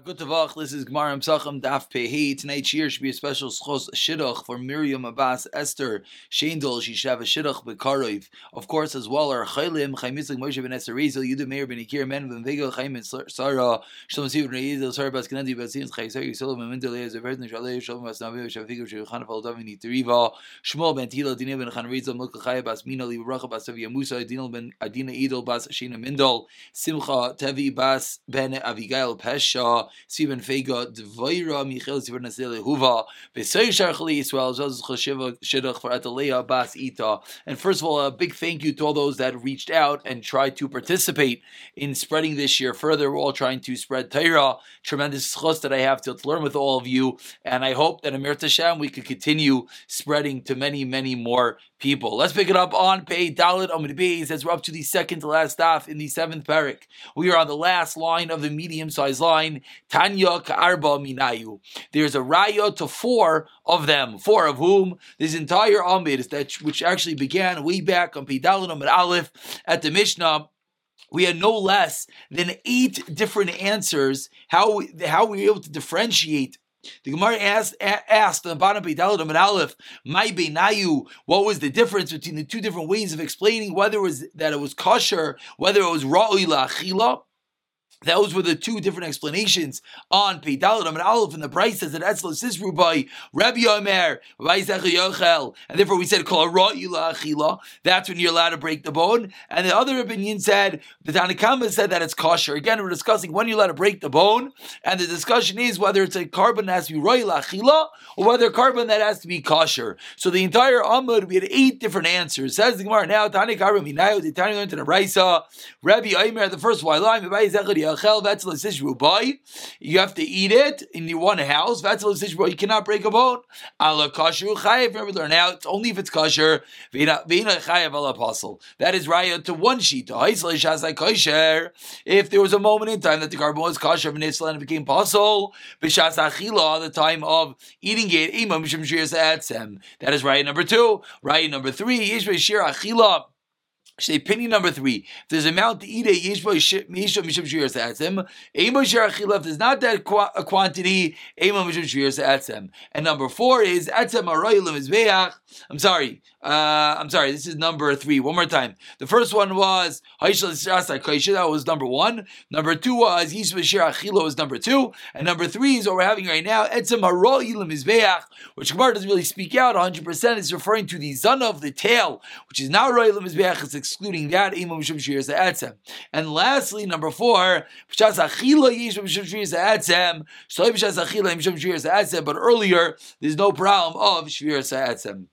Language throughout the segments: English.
Good tavach, this is Gemara Psachim Daf Pehi. Tonight's year should be a special schos shidduch for Miriam Abbas Esther Shendel. She should have a shidduch bekarov. Of course, as well are Chaylim Chaymislik Moshe ben Esther Rezel Yudah Meir ben Ikir Men ben Vigel Chaim ben Sarah Shalom Siv ben Rezel Sarah Bas Kenendi Bas Yin Chaysar Yisrael ben Mendel Yezer Verdin Shalei Shalom Bas Navi Shafiq Shulchan Fal Davin Yitriva Shmuel ben Tila Dinah ben Chan Rezel Milka Chaya Bas Mina Li Racha Bas Avia Musa Dinah ben Adina Idol Bas Shina Mindol Simcha Tevi Bas ben Avigail Pesha Stephen Fega, Dvaira, Stephen Nasile, Huva, Vesay Sharchali Israel, Zaz Chashiva, Shidach for Atalea, Bas Ita. And first of all, a big thank you to all those that reached out and tried to participate in spreading this year further. We're all trying to spread Torah. Tremendous chus that I have to learn with all of you. And I hope that Amir Tashem, we could continue spreading to many, many more people. Let's pick it up on Pei Dalit Amid Beis as we're up to the second to last staff in the seventh parak. We are on the last line of the medium sized line. Tanya Ka'arba Minayu. There's a raya to four of them. Four of whom this entire Amid that which actually began way back on Pei Dalit Amid Aleph at the Mishnah we had no less than eight different answers how we, how we were able to differentiate the Gemara asked, asked on the bottom of Dalit and Aleph, "My beinayu." What was the difference between the two different ways of explaining whether it was that it was kosher, whether it was ra'oi la'achila? Those were the two different explanations on Peidalit and Aleph and the price says that Etzlo Sisru by Rabbi Omer, Yochel, and therefore we said Kol Achila. That's when you're allowed to break the bone. And the other opinion said the Tanakama said that it's kosher. Again, we're discussing when you're allowed to break the bone, and the discussion is whether it's a korban that has to be Roy Achila or whether korban that has to be kosher. So the entire Amud we had eight different answers. Says the Gemara now Tani Karbon Minayo, the in the Raisa, Rabbi Omer, the first one, you have to eat it in one house. You cannot break a bone. Remember, learn now. It's only if it's kosher. That is raya to one sheet. If there was a moment in time that the korban was kosher and it became achila, the time of eating it, imam That is raya number two. Raya number three. Say opinion number three. If there's a amount to eat a there's not that a quantity. And number four is I'm sorry. Uh, I'm sorry. This is number three. One more time. The first one was that was number one. Number two was yishbo shirachila was number two, and number three is what we're having right now. Etzem aroilim is which Gemara doesn't really speak out 100. percent It's referring to the zana of the tail, which is not roilim is It's excluding that, and lastly, number four, but earlier, there's no problem of shvir sa'atzem.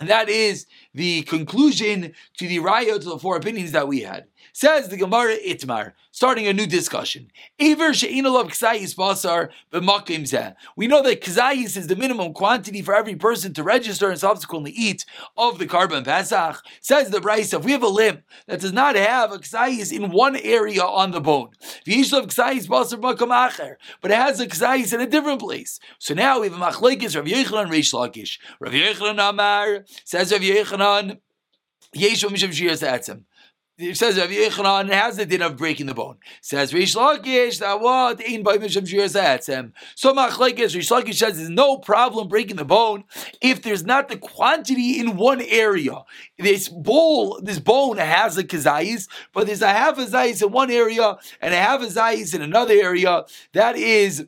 And that is the conclusion to the raya to the four opinions that we had. Says the Gemara Itmar, starting a new discussion. We know that ksayis is the minimum quantity for every person to register and subsequently eat of the korban pesach. Says the Bryce, if we have a limb that does not have a ksayis in one area on the bone, but it has a ksayis in a different place. So now we have a machlekes Rav Reish Lakish. Rav Yechanan Amar says Rav Yechanan. Yeshu Misham Shiras Atzim it says Rav Yechanan has the din of breaking the bone. Says Rish Lakish that what in by Misham Shirazatzem. So Machlekes Rish Lakish says there's no problem breaking the bone if there's not the quantity in one area. This bowl, this bone has a kazayis, but there's a half a zayis in one area and a half a zayis in another area. That is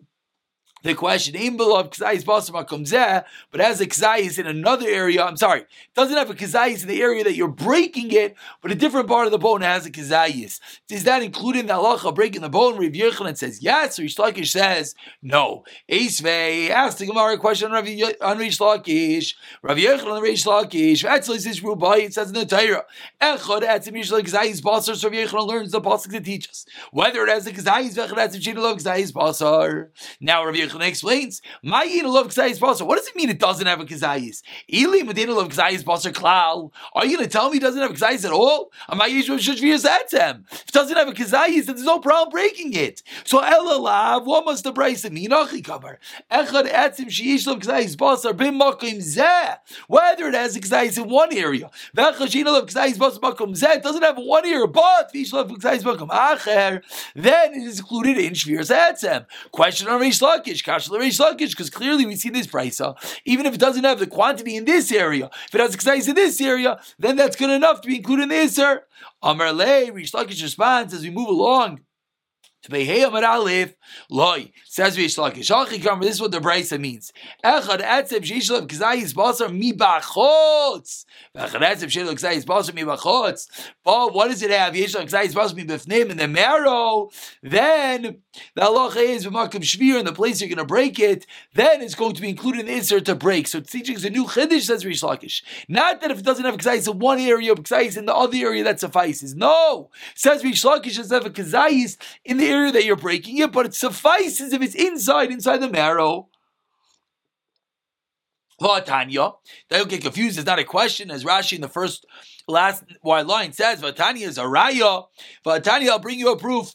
the question, but as a kazayis in another area. I'm sorry, it doesn't have a kazayis in the area that you're breaking it, but a different part of the bone has a kazayis. Is that included in the halacha breaking the bone? Rav Yechanan says yes. Rish Lakish says no. Esvei asked the Gemara a question on Rav Rish Lakish. Rav Yechanan Rish Lakish. Actually, this Rubai it says in the Torah. Echad etzim yishla kazayis basar. Rav Yechanan learns the pasuk to teach us whether it has a kazayis v'echad etzim shinalav kazayis basar. Now Rav Yechanan Yochanan explains, "My love kazayis basar." What does it mean? It doesn't have a kazayis. Eli medina love kazayis basar klal. Are you going to tell me it doesn't have a kazayis at all? Am I If it doesn't have a kazayis, then there's no problem breaking it. So elalav, what must the brayse mean? Achi kabar echad etzim sheish love kazayis basar bim makim zeh. Whether it has a kazayis in one area, v'echad shein love kazayis basar makim zeh, it doesn't have one area, but v'ish love kazayis makim acher, then it is included in shviras etzem. Question on Reish Lakish, Because clearly we see this price. Even if it doesn't have the quantity in this area, if it has exercise in this area, then that's good enough to be included in the Isser. Amar Le, Reish Lakish responds as we move along. Tvehei Amar Aleph, Loi, says Reish Lakish. This is what the Brisa means. Echad etzeb sheishlav k'zayis basar mi bachotz. Echad etzeb sheishlav k'zayis basar mi bachotz. But what does it have? Yishlav k'zayis basar mi b'fnim in the marrow. Then the halacha is v'makim shvir in the place you're going to break it. Then it's going to be included in the insert to break. So teaching is a new chiddush, says Reish Lakish. Not that if it doesn't have k'zayis in one area, k'zayis in the other area, that suffices. No, says Reish Lakish does have k'zayis in the area that you're breaking it, but it suffices if it's inside, inside the marrow. Vatanya. Don't get confused. It's not a question, as Rashi in the first last wide line says. Vatanya is a raya. Vatanya, I'll bring you a proof.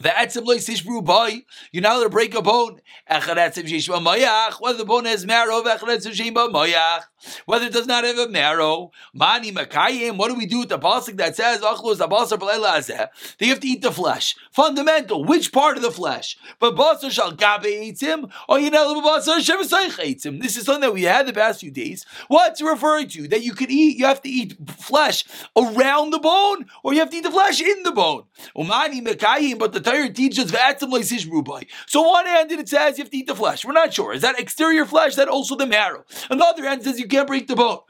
The etzim loy sishbru boy. Not allowed to break a bone. Echad etzim shishma moyach. Whether the bone has marrow, echad etzim shishma moyach. Whether it does not have a marrow. Mani makayim. What do we do with the pasuk that says achlos abasar b'leila azeh? They have to eat the flesh. Fundamental. Which part of the flesh? But basar shall gabe eats him, or you know basar shevasayich eats him. This is something that we had the past few days. What's referring to? That you could eat. You have to eat flesh around the bone, or you have to eat the flesh in the bone. Umani makayim. But the Torah teaches rubai. So on one hand it says you have to eat the flesh. We're not sure. Is that exterior flesh? That also the marrow? On the other hand it says you can't break the bone.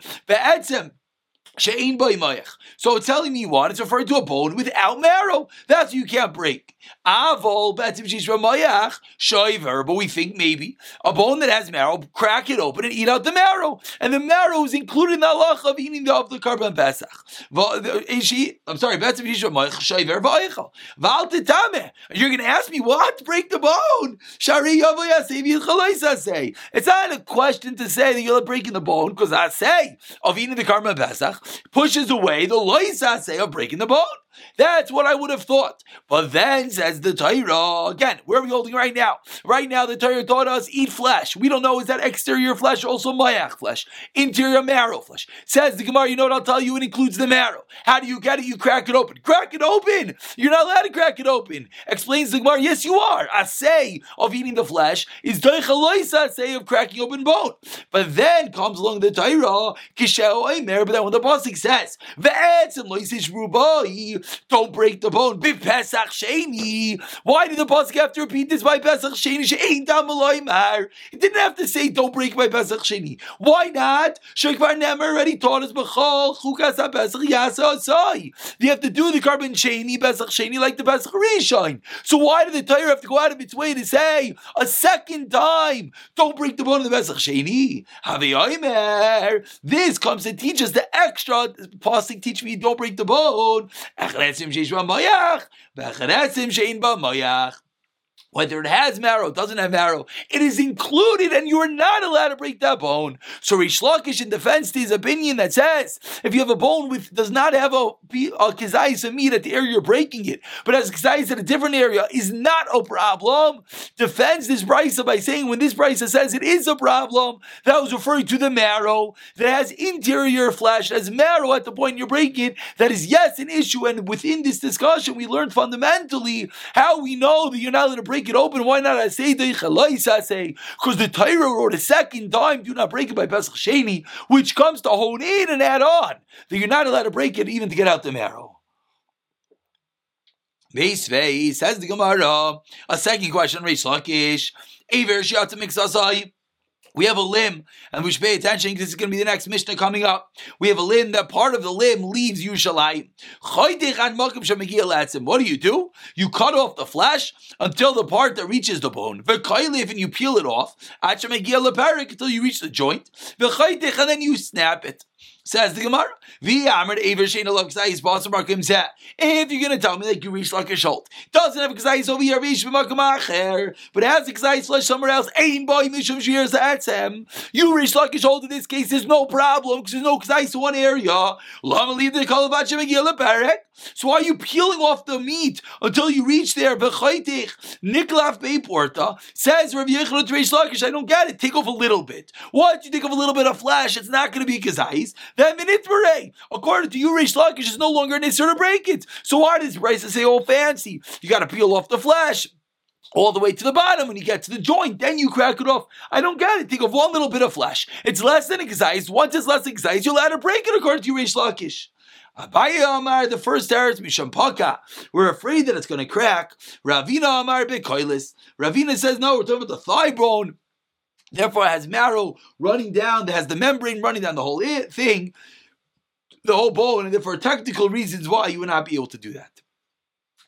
Ve'etzim so it's telling me what? It's referring to a bone without marrow. That's you can't break. Avol shoiver, but we think maybe a bone that has marrow, crack it open and eat out the marrow. And the marrow is included in the halach of eating the, of the korban pesach. I'm sorry, you're going to ask me what? Break the bone. Shari It's not a question to say that you're breaking the bone because I say of eating the korban pesach pushes away the loisase of breaking the bone. That's what I would have thought. But then says the Torah again. Where are we holding right now? Right now, the Torah taught us eat flesh. We don't know is that exterior flesh also mayach flesh, interior marrow flesh. Says the Gemara. You know what I'll tell you? It includes the marrow. How do you get it? You crack it open. Crack it open. You're not allowed to crack it open. Explains the Gemara. Yes, you are. A say of eating the flesh is doichaloisa say of cracking open bone. But then comes along the Torah kisheo oimer. But then when the pasuk says ve'etzem loisish rubai don't break the bone. Be Pesach Sheni. Why did the pasuk have to repeat this by Pesach Sheni? She'ein mar. It didn't have to say don't break by Pesach Sheni. Why not? Shekvar Nemer already taught us b'chol chukas. They have to do the korban Sheni Pesach Sheni like the Pesach Rishon. So why did the Torah have to go out of its way to say a second time don't break the bone of the Pesach Sheni? This comes to teach us the extra pasuk teach me don't break the bone ואחרי עצם שיש בה מויח, ואחרי עצם שאין בה מויח whether it has marrow, doesn't have marrow, it is included and you are not allowed to break that bone. So Rish Lakish in defense to his opinion that says if you have a bone with does not have a, a kizayis of meat at the area you're breaking it, but has kizayis at a different area is not a problem, defends this brisa by saying when this brisa says it is a problem, that was referring to the marrow that has interior flesh, has marrow at the point you're breaking it, that is yes an issue. And within this discussion, we learned fundamentally how we know that you're not allowed to break break it open. Why not I say? Because the Torah wrote a second time, do not break it by Pesach Sheni, which comes to hone in and add on that you're not allowed to break it even to get out the marrow. Says the Gemara. A second question, Reish Lakish. Aver shiat mixasai. We have a limb, and we should pay attention because is going to be the next Mishnah coming up. We have a limb that part of the limb leaves Yushalayim. What do you do? You cut off the flesh until the part that reaches the bone. And you peel it off until you reach the joint. And then you snap it. Says the Gemara, if you're going to tell me that you reach like a shult, doesn't have a over here, reach acher, but it has a kzayis somewhere else, ain't boy mishum shears him. You reach like a shult in this case, there's no problem because there's no kzayis in one area. Lama leave the So why are you peeling off the meat until you reach there? Niklaf Beiporta says Rav Yechon to Reish Lakish. I don't get it. Take off a little bit. What? You take off a little bit of flesh? It's not going to be kazais. That minitbere. According to you, Reish Lakish is no longer an to break it. So why does Bryce say, "Oh, fancy"? You got to peel off the flesh all the way to the bottom when you get to the joint, then you crack it off. I don't get it. Think of one little bit of flesh. It's less than excised. Once it's less excised, you're allowed to break it according to Reish Lakish. Abaye Amar, the first teretz mishampaka. We're afraid that it's going to crack. Ravina Amar bekoilis. Ravina says no. We're talking about the thigh bone. Therefore, it has marrow running down. It has the membrane running down the whole thing, the whole bone, and therefore technical reasons why you would not be able to do that.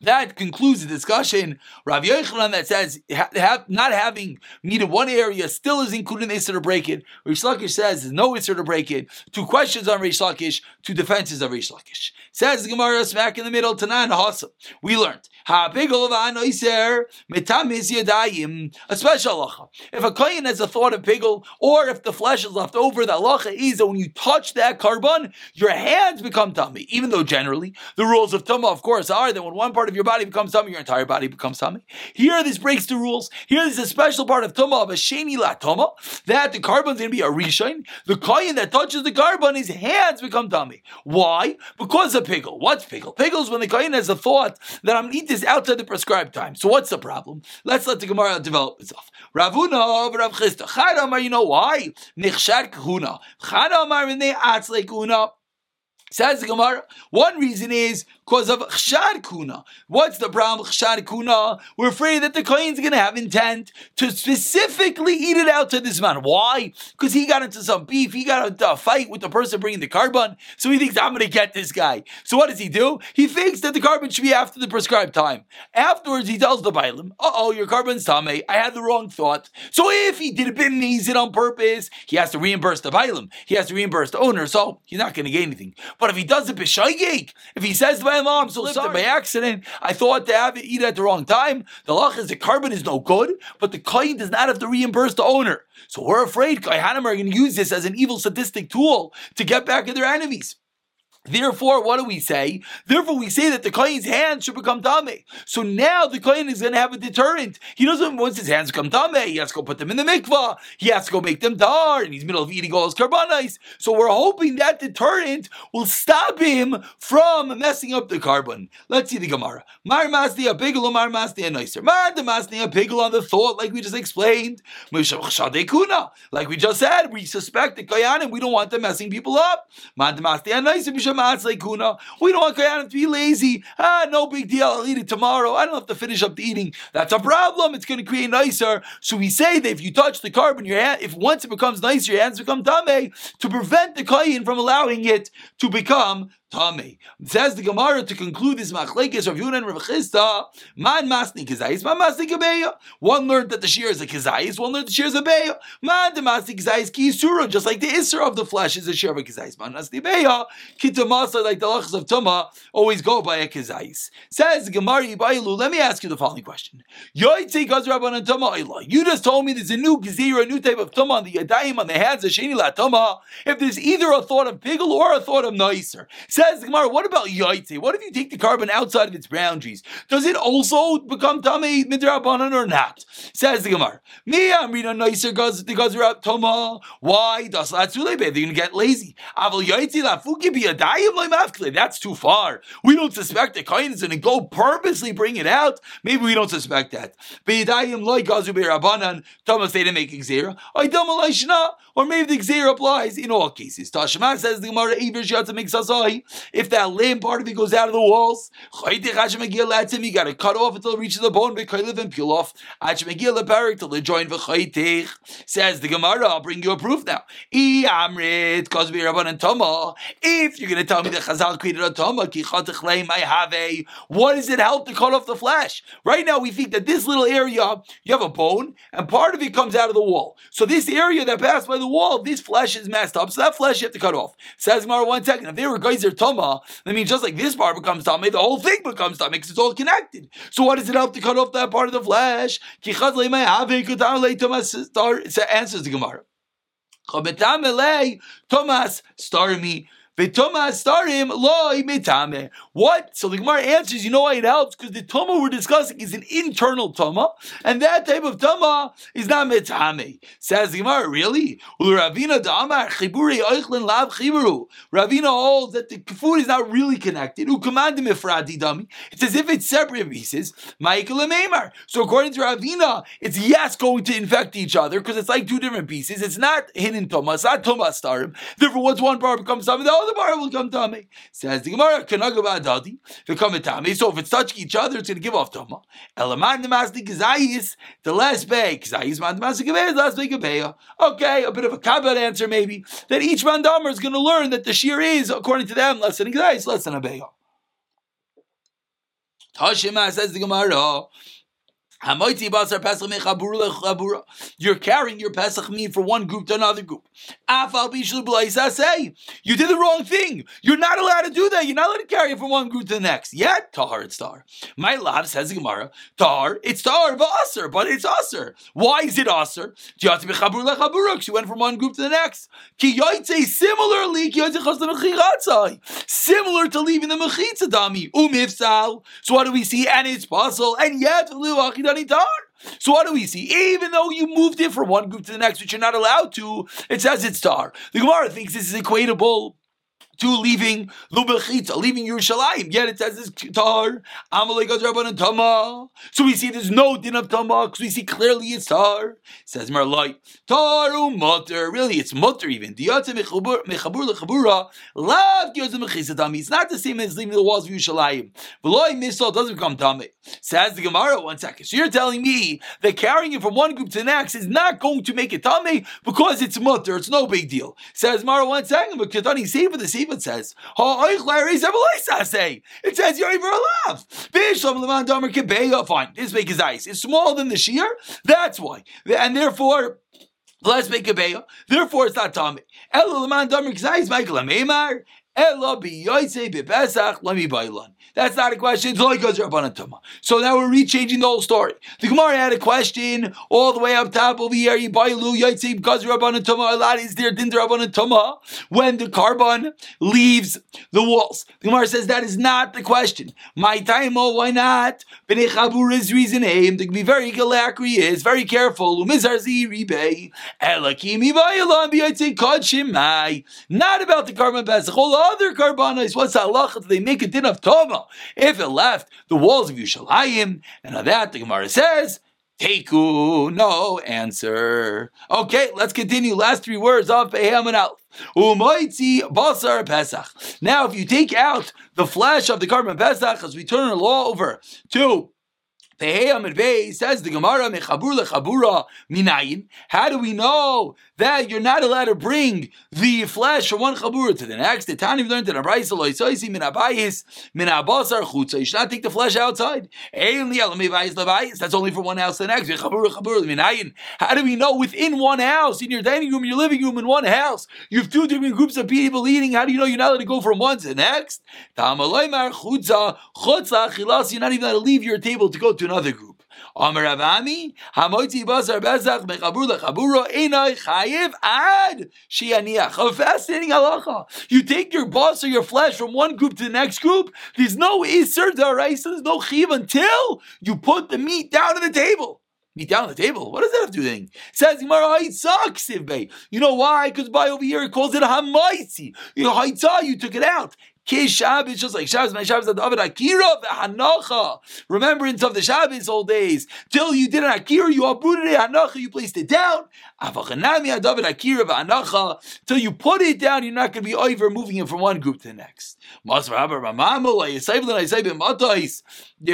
That concludes the discussion. Rav Yochanan that says ha, not having meat in one area still is included in the to break it. Rish Lakish says there's no Isser to break it. Two questions on Rish Lakish, two defenses of Rish Lakish. Says the Gemara smack in the middle, Tanan Hasa. We learned. Ha mitamis A special halacha. If a kohen has a thought of pigel, or if the flesh is left over, the halacha is that when you touch that korban, your hands become tummy. Even though generally the rules of tumah, of course, are that when one part of your body becomes tummy, your entire body becomes tummy. Here, this breaks the rules. Here, a special part of tumah of a sheni la tumah that the korban is going to be a rishon. The kohen that touches the korban, his hands become tummy. Why? Because of pigel. What's? Pigel is when the kohen has a thought that I'm eating this outside the prescribed time. So what's the problem? Let's let the Gemara develop itself. Ravuna, over Rav Chisda, Chad you know why? Nichshad kahuna. Chad Amar, Atzle kahuna. Says the Gemara, one reason is because of chshad kuna. What's the problem with chshad kuna? We're afraid that the kohen's going to have intent to specifically eat it out to this man. Why? Because he got into some beef. He got into a fight with the person bringing the korban. So he thinks, I'm going to get this guy. So what does he do? He thinks that the korban should be after the prescribed time. Afterwards, he tells the Bailam, uh-oh, your korban's tame. I had the wrong thought. So if he did it on purpose, he has to reimburse the Bailam. He has to reimburse the owner. So he's not going to get anything. But if he does it b'shaygig, if he says to my mom, so sorry. by accident, I thought to have it eat at the wrong time. The lach is the korban is no good, but the kohen does not have to reimburse the owner. So we're afraid Kohanim are going to use this as an evil sadistic tool to get back at their enemies. Therefore, what do we say? Therefore, we say that the Kohen's hands should become Tame. So now the Kohen is going to have a deterrent. He doesn't, once his hands to become Tame, he has to go put them in the mikvah. He has to go make them dar, and he's middle of eating all his karbanis. So we're hoping that deterrent will stop him from messing up the korban. Let's see the Gemara. Mar masni a pigul, mar masni a nicer. Mar the masni a pigul on the thought, like we just explained. Like we just said, we suspect the Kohen and we don't want them messing people up. Mar the masni a nicer. We don't want Koyanim to be lazy. Ah, no big deal. I'll eat it tomorrow. I don't have to finish up the eating. That's a problem. It's going to create nicer. So we say that if you touch the korban, your hand, if once it becomes nicer, your hands become tame to prevent the koyin from allowing it to become Tame. Says the Gemara to conclude this machlekes of Yunan Rav Chisda, man masni kizayis, man masni kabeya. One learned that the shear is a kizayis, one learned the shear is a beya. Man the kizayis ki just like the isra of the flesh is a shear of a kizayis. Man masni beya, kitamasa, like the lachas of tuma, always go by a kizayis. Says the Gemara Ibailu, let me ask you the following question. You just told me there's a new gazira, a new type of tuma on the yadayim, on the hands of sheni la tuma. If there's either a thought of pigel or a thought of nicer. Says the Gemara, what about yaitze? What if you take the korban outside of its boundaries? Does it also become tame midrabanan or not? Says the Gemara. Me, reading nicer because the gazra toma. Why? Does They're gonna get lazy. Aval yaitze lafuki be a dayim That's too far. We don't suspect the kohen is gonna go purposely bring it out. Maybe we don't suspect that. Be Be'yadayim loy gazu be'rabanan. Thomas they didn't make exera. Or maybe the exera applies in all cases. Tashma says the Gemara, if that limb part of it goes out of the walls, you got to cut off until it reaches the bone, and peel off, till it join Says Says the Gemara, I'll bring you a proof now. I amrit kozbi rabban and toma. If you're going to tell me that Chazal created a Toma, I have a, what does it help to cut off the flesh? Right now, we think that this little area, you have a bone, and part of it comes out of the wall. So this area that passed by the wall, this flesh is messed up. So that flesh you have to cut off. Says Gemara, one second. If they were geyser Toma, I mean, just like this part becomes Tama, the whole thing becomes Tama because it's all connected. So what does it help to cut off that part of the flesh? It answers the Gemara. Thomas, star me. What? So the Gemara answers, you know why it helps? Because the Tama we're discussing is an internal Tama, and that type of Tama is not Metame. Says the Gemara, really? Ravina Dama Khiburi Oichlin Lab Khibru. Ravina holds that the food is not really connected. Ukamandim ifradi dami. It's as if it's separate pieces. So according to Ravina, it's yes going to infect each other because it's like two different pieces. It's not hidden Tama, it's not Tama Starim. Therefore, once one part becomes Tama, the the bar will come tummy. Says the Gemara, Dadi, come tummy. So if it's touching each other, it's going to give off Tama. The Masli Gazayis, the last bay, Gazayis man the Masli Gazayis, last bay Gabeya. Okay, a bit of a kabbalah answer maybe, that each Mandamar is going to learn that the shear is, according to them, less than Gazayis, less than a Beya. Tashima says the Gemara, you're carrying your Pesach meat from one group to another group. You did the wrong thing. You're not allowed to do that. You're not allowed to carry it from one group to the next. Yet, Tahar, it's Tahar. My love says Gemara, Tahar, it's Tahar, but but it's Aser. Why is it Aser? You went from one group to the next. Similarly, similar to leaving the Mechitza Dami. So what do we see? And it's possible. And yet, so what do we see? Even though you moved it from one group to the next, which you're not allowed to, it says it's tar. The Gemara thinks this is equatable to leaving Lubechitza, leaving Yerushalayim. Yet it says it's tar. Amalek Rabban Tama. So we see there's no din of Tama because we see clearly it's tar. says Marlai. Tar mutter. Really, it's mutter even. It's not the same as leaving the walls of Yerushalayim. V'loi misal doesn't become Tame. Says the Gemara, one second. So you're telling me that carrying it from one group to the next is not going to make it Tame because it's mutter. It's no big deal. Says Mara, one second. But Ketani, see for the Siva says, it says you're even allowed. Fine, this make is ice. It's smaller than the shear, that's why. And therefore, Let's make a beya. Therefore, it's not Michael That's not a question. So now we're rechanging the whole story. The Gemara had a question all the way up top over here. Is there when the korban leaves the walls? The Gemara says that is not the question. My time, oh, why not? Is reason aim to be very galakri is very careful. Not about the korban pesach. Other carbonos. What's that? They make a din of toma. If it left the walls of Yushalayim, and on that the Gemara says, Teku, no answer. Okay, let's continue. Last three words of Beham and Alf. Umoitzi basar Pesach. Now, if you take out the flesh of the korban Pesach, as we turn the law over to says the Gemara, minayin. How do we know that you're not allowed to bring the flesh from one chabura to the next? The Tani learned in Abraisa loisoisi min abayis min abasar chutza. You should not take the flesh outside. That's only from one house to the next. How do we know within one house, in your dining room, your living room, in one house, you have two different groups of people eating? How do you know you're not allowed to go from one to the next? You're not even allowed to leave your table to go to another group. Amar Avami, Hamoti Basar Bezach Mechabur Lechabura Einai Chayiv Ad Shianiach. A fascinating halacha. You take your boss or your flesh from one group to the next group. There's no Isser Daraisa, there's no Chiv until you put the meat down on the table meat down on the table. What does that have to do anything? Says Gemara, You know why? Because by over here it calls it a. You know, you took it out. Kish Shabbos, just like Shabbos, my Shabbos, the David Akira, Hanacha. Remembrance of the Shabbos old days. Till you did an Akira, you uprooted it, Hanacha, you placed it down. Till you put it down, you're not going to be over moving it from one group to the next. they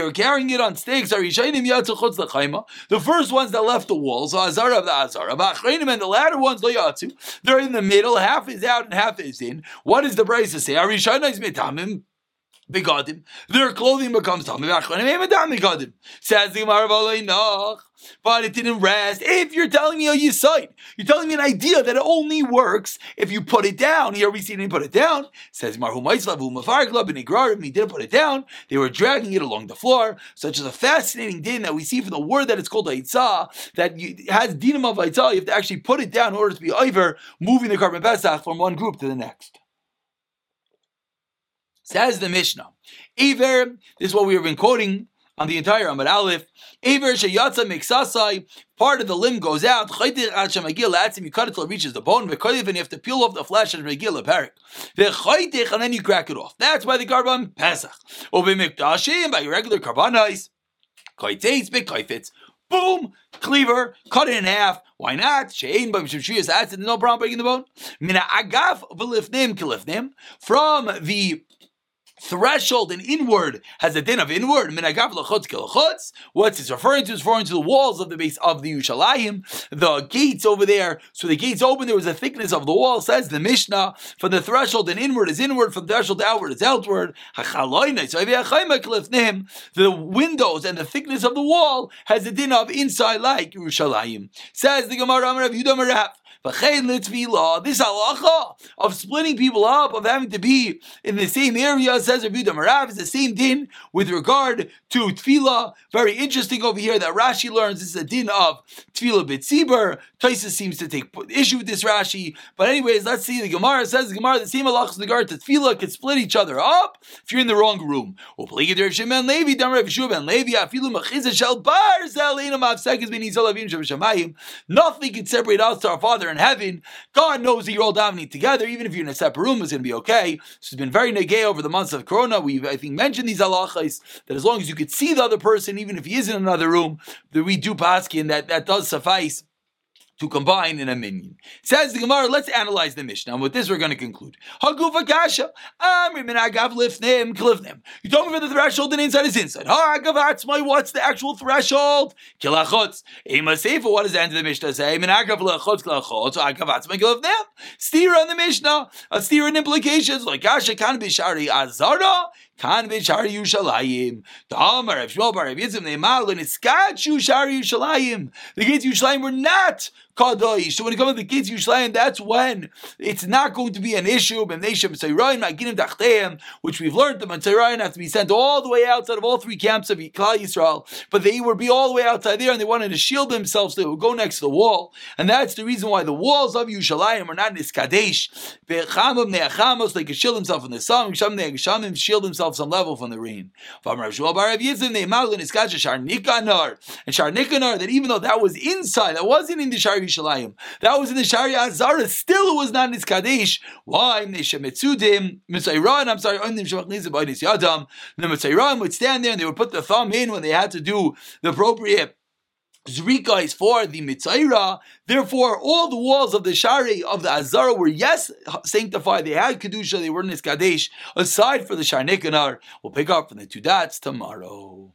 were carrying it on stakes. The first ones that left the walls, are Azara of the Azara, and the latter ones, they're in the middle, half is out and half is in. What does the Brace say? Begadim. Their clothing becomes tamei. Says the Gemara but it didn't rest. If you're telling me a yisoid, you're telling me an idea that only works if you put it down. Here we see didn't put it down. Says Marhu Maislav Mafarklab and Igrarim, he didn't put it down. They were dragging it along the floor. Such as a fascinating din that we see from the word that it's called Aitzah, that you, has dinim of Aitzah, you have to actually put it down in order to be over moving the korban pesach from one group to the next. Says the Mishnah. Aver, this is what we have been quoting on the entire Amud Aleph. Aver sheyatza miksasai, part of the limb goes out. Chaytir ad shemagil la'atzim, you cut it till it reaches the bone. V'koyif, and you have to peel off the flesh and megil parik. V'chaytich, and then you crack it off. That's by the karban pesach. Ubimikdashim, by your regular karbanis. Koyteitz, b'koyfitz. Boom, cleaver, cut it in half. Why not? Shein by Mishim acid, no problem breaking the bone. Mina agav v'lifnim kilifnim. From the threshold and inward has a din of inward. What's it's referring to is referring to the walls of the base of the Yushalayim, the gates over there. So the gates open, there was a thickness of the wall, says the Mishnah. From the threshold and inward is inward, from the threshold outward is outward. The windows and the thickness of the wall has a din of inside like Yerushalayim. Says the Gemara of Yudam this halacha of splitting people up, of having to be in the same area, says Rabbi Marav, is the same din with regard to tefillah. Very interesting over here that Rashi learns this is a din of tefillah b'tzibur. Taisa seems to take issue with this Rashi. But anyways, let's see. The Gemara says the Gemara, the same halachas with regard to tefillah could split each other up if you're in the wrong room. Nothing can separate us to our Father in heaven. God knows that you're all davening together, even if you're in a separate room, it's going to be okay. This has been very negay over the months of Corona. We've, I think, mentioned these halachas that as long as you could see the other person, even if he is in another room, that we do paskin, that that does suffice to combine in a minyan. Says the Gemara, let's analyze the Mishnah. And with this, we're going to conclude. Hagufa kasha. Amri minagav lifnim klifnim. You told me for the threshold and inside is inside. Hagav what's the actual threshold? Kilachotz. Ema seifa, what does the end of the Mishnah say? Minagav lachotz kilachotz. Hagav atzmai klifnim. Steer on the Mishnah. A steer in implications. Like kasha can be shari azara. Kan b'shari Yushalayim. Tamar Rav Shmuel Bar Rav Yitzim Neimar L'niskachu Shari Yushalayim. The gates of Yushalayim were not So when it comes to the gates of Yushalayim, that's when it's not going to be an issue. Which we've learned the metzora'im have to be sent all the way outside of all three camps of Klal Yisrael, but they would be all the way outside there, and they wanted to shield themselves. So they would go next to the wall, and that's the reason why the walls of Yushalayim are not niskadesh. Like they shield themselves from the sun. They Shield themselves some level from the rain. And Sharnikanar, that even though that was inside, that wasn't in the Shari Shalayim, that was in the Shari Azara, still it was not in Kadesh. Why? The Mitzvotim Mitzayirah. I'm sorry, the Mitzayran would stand there and they would put the thumb in when they had to do the appropriate Zrika is for the Mitzaira. Therefore, all the walls of the Shari of the Azara were yes sanctified. They had kedusha. They were in kadesh. Aside for the Sharnikanar, we'll pick up from the two dots tomorrow.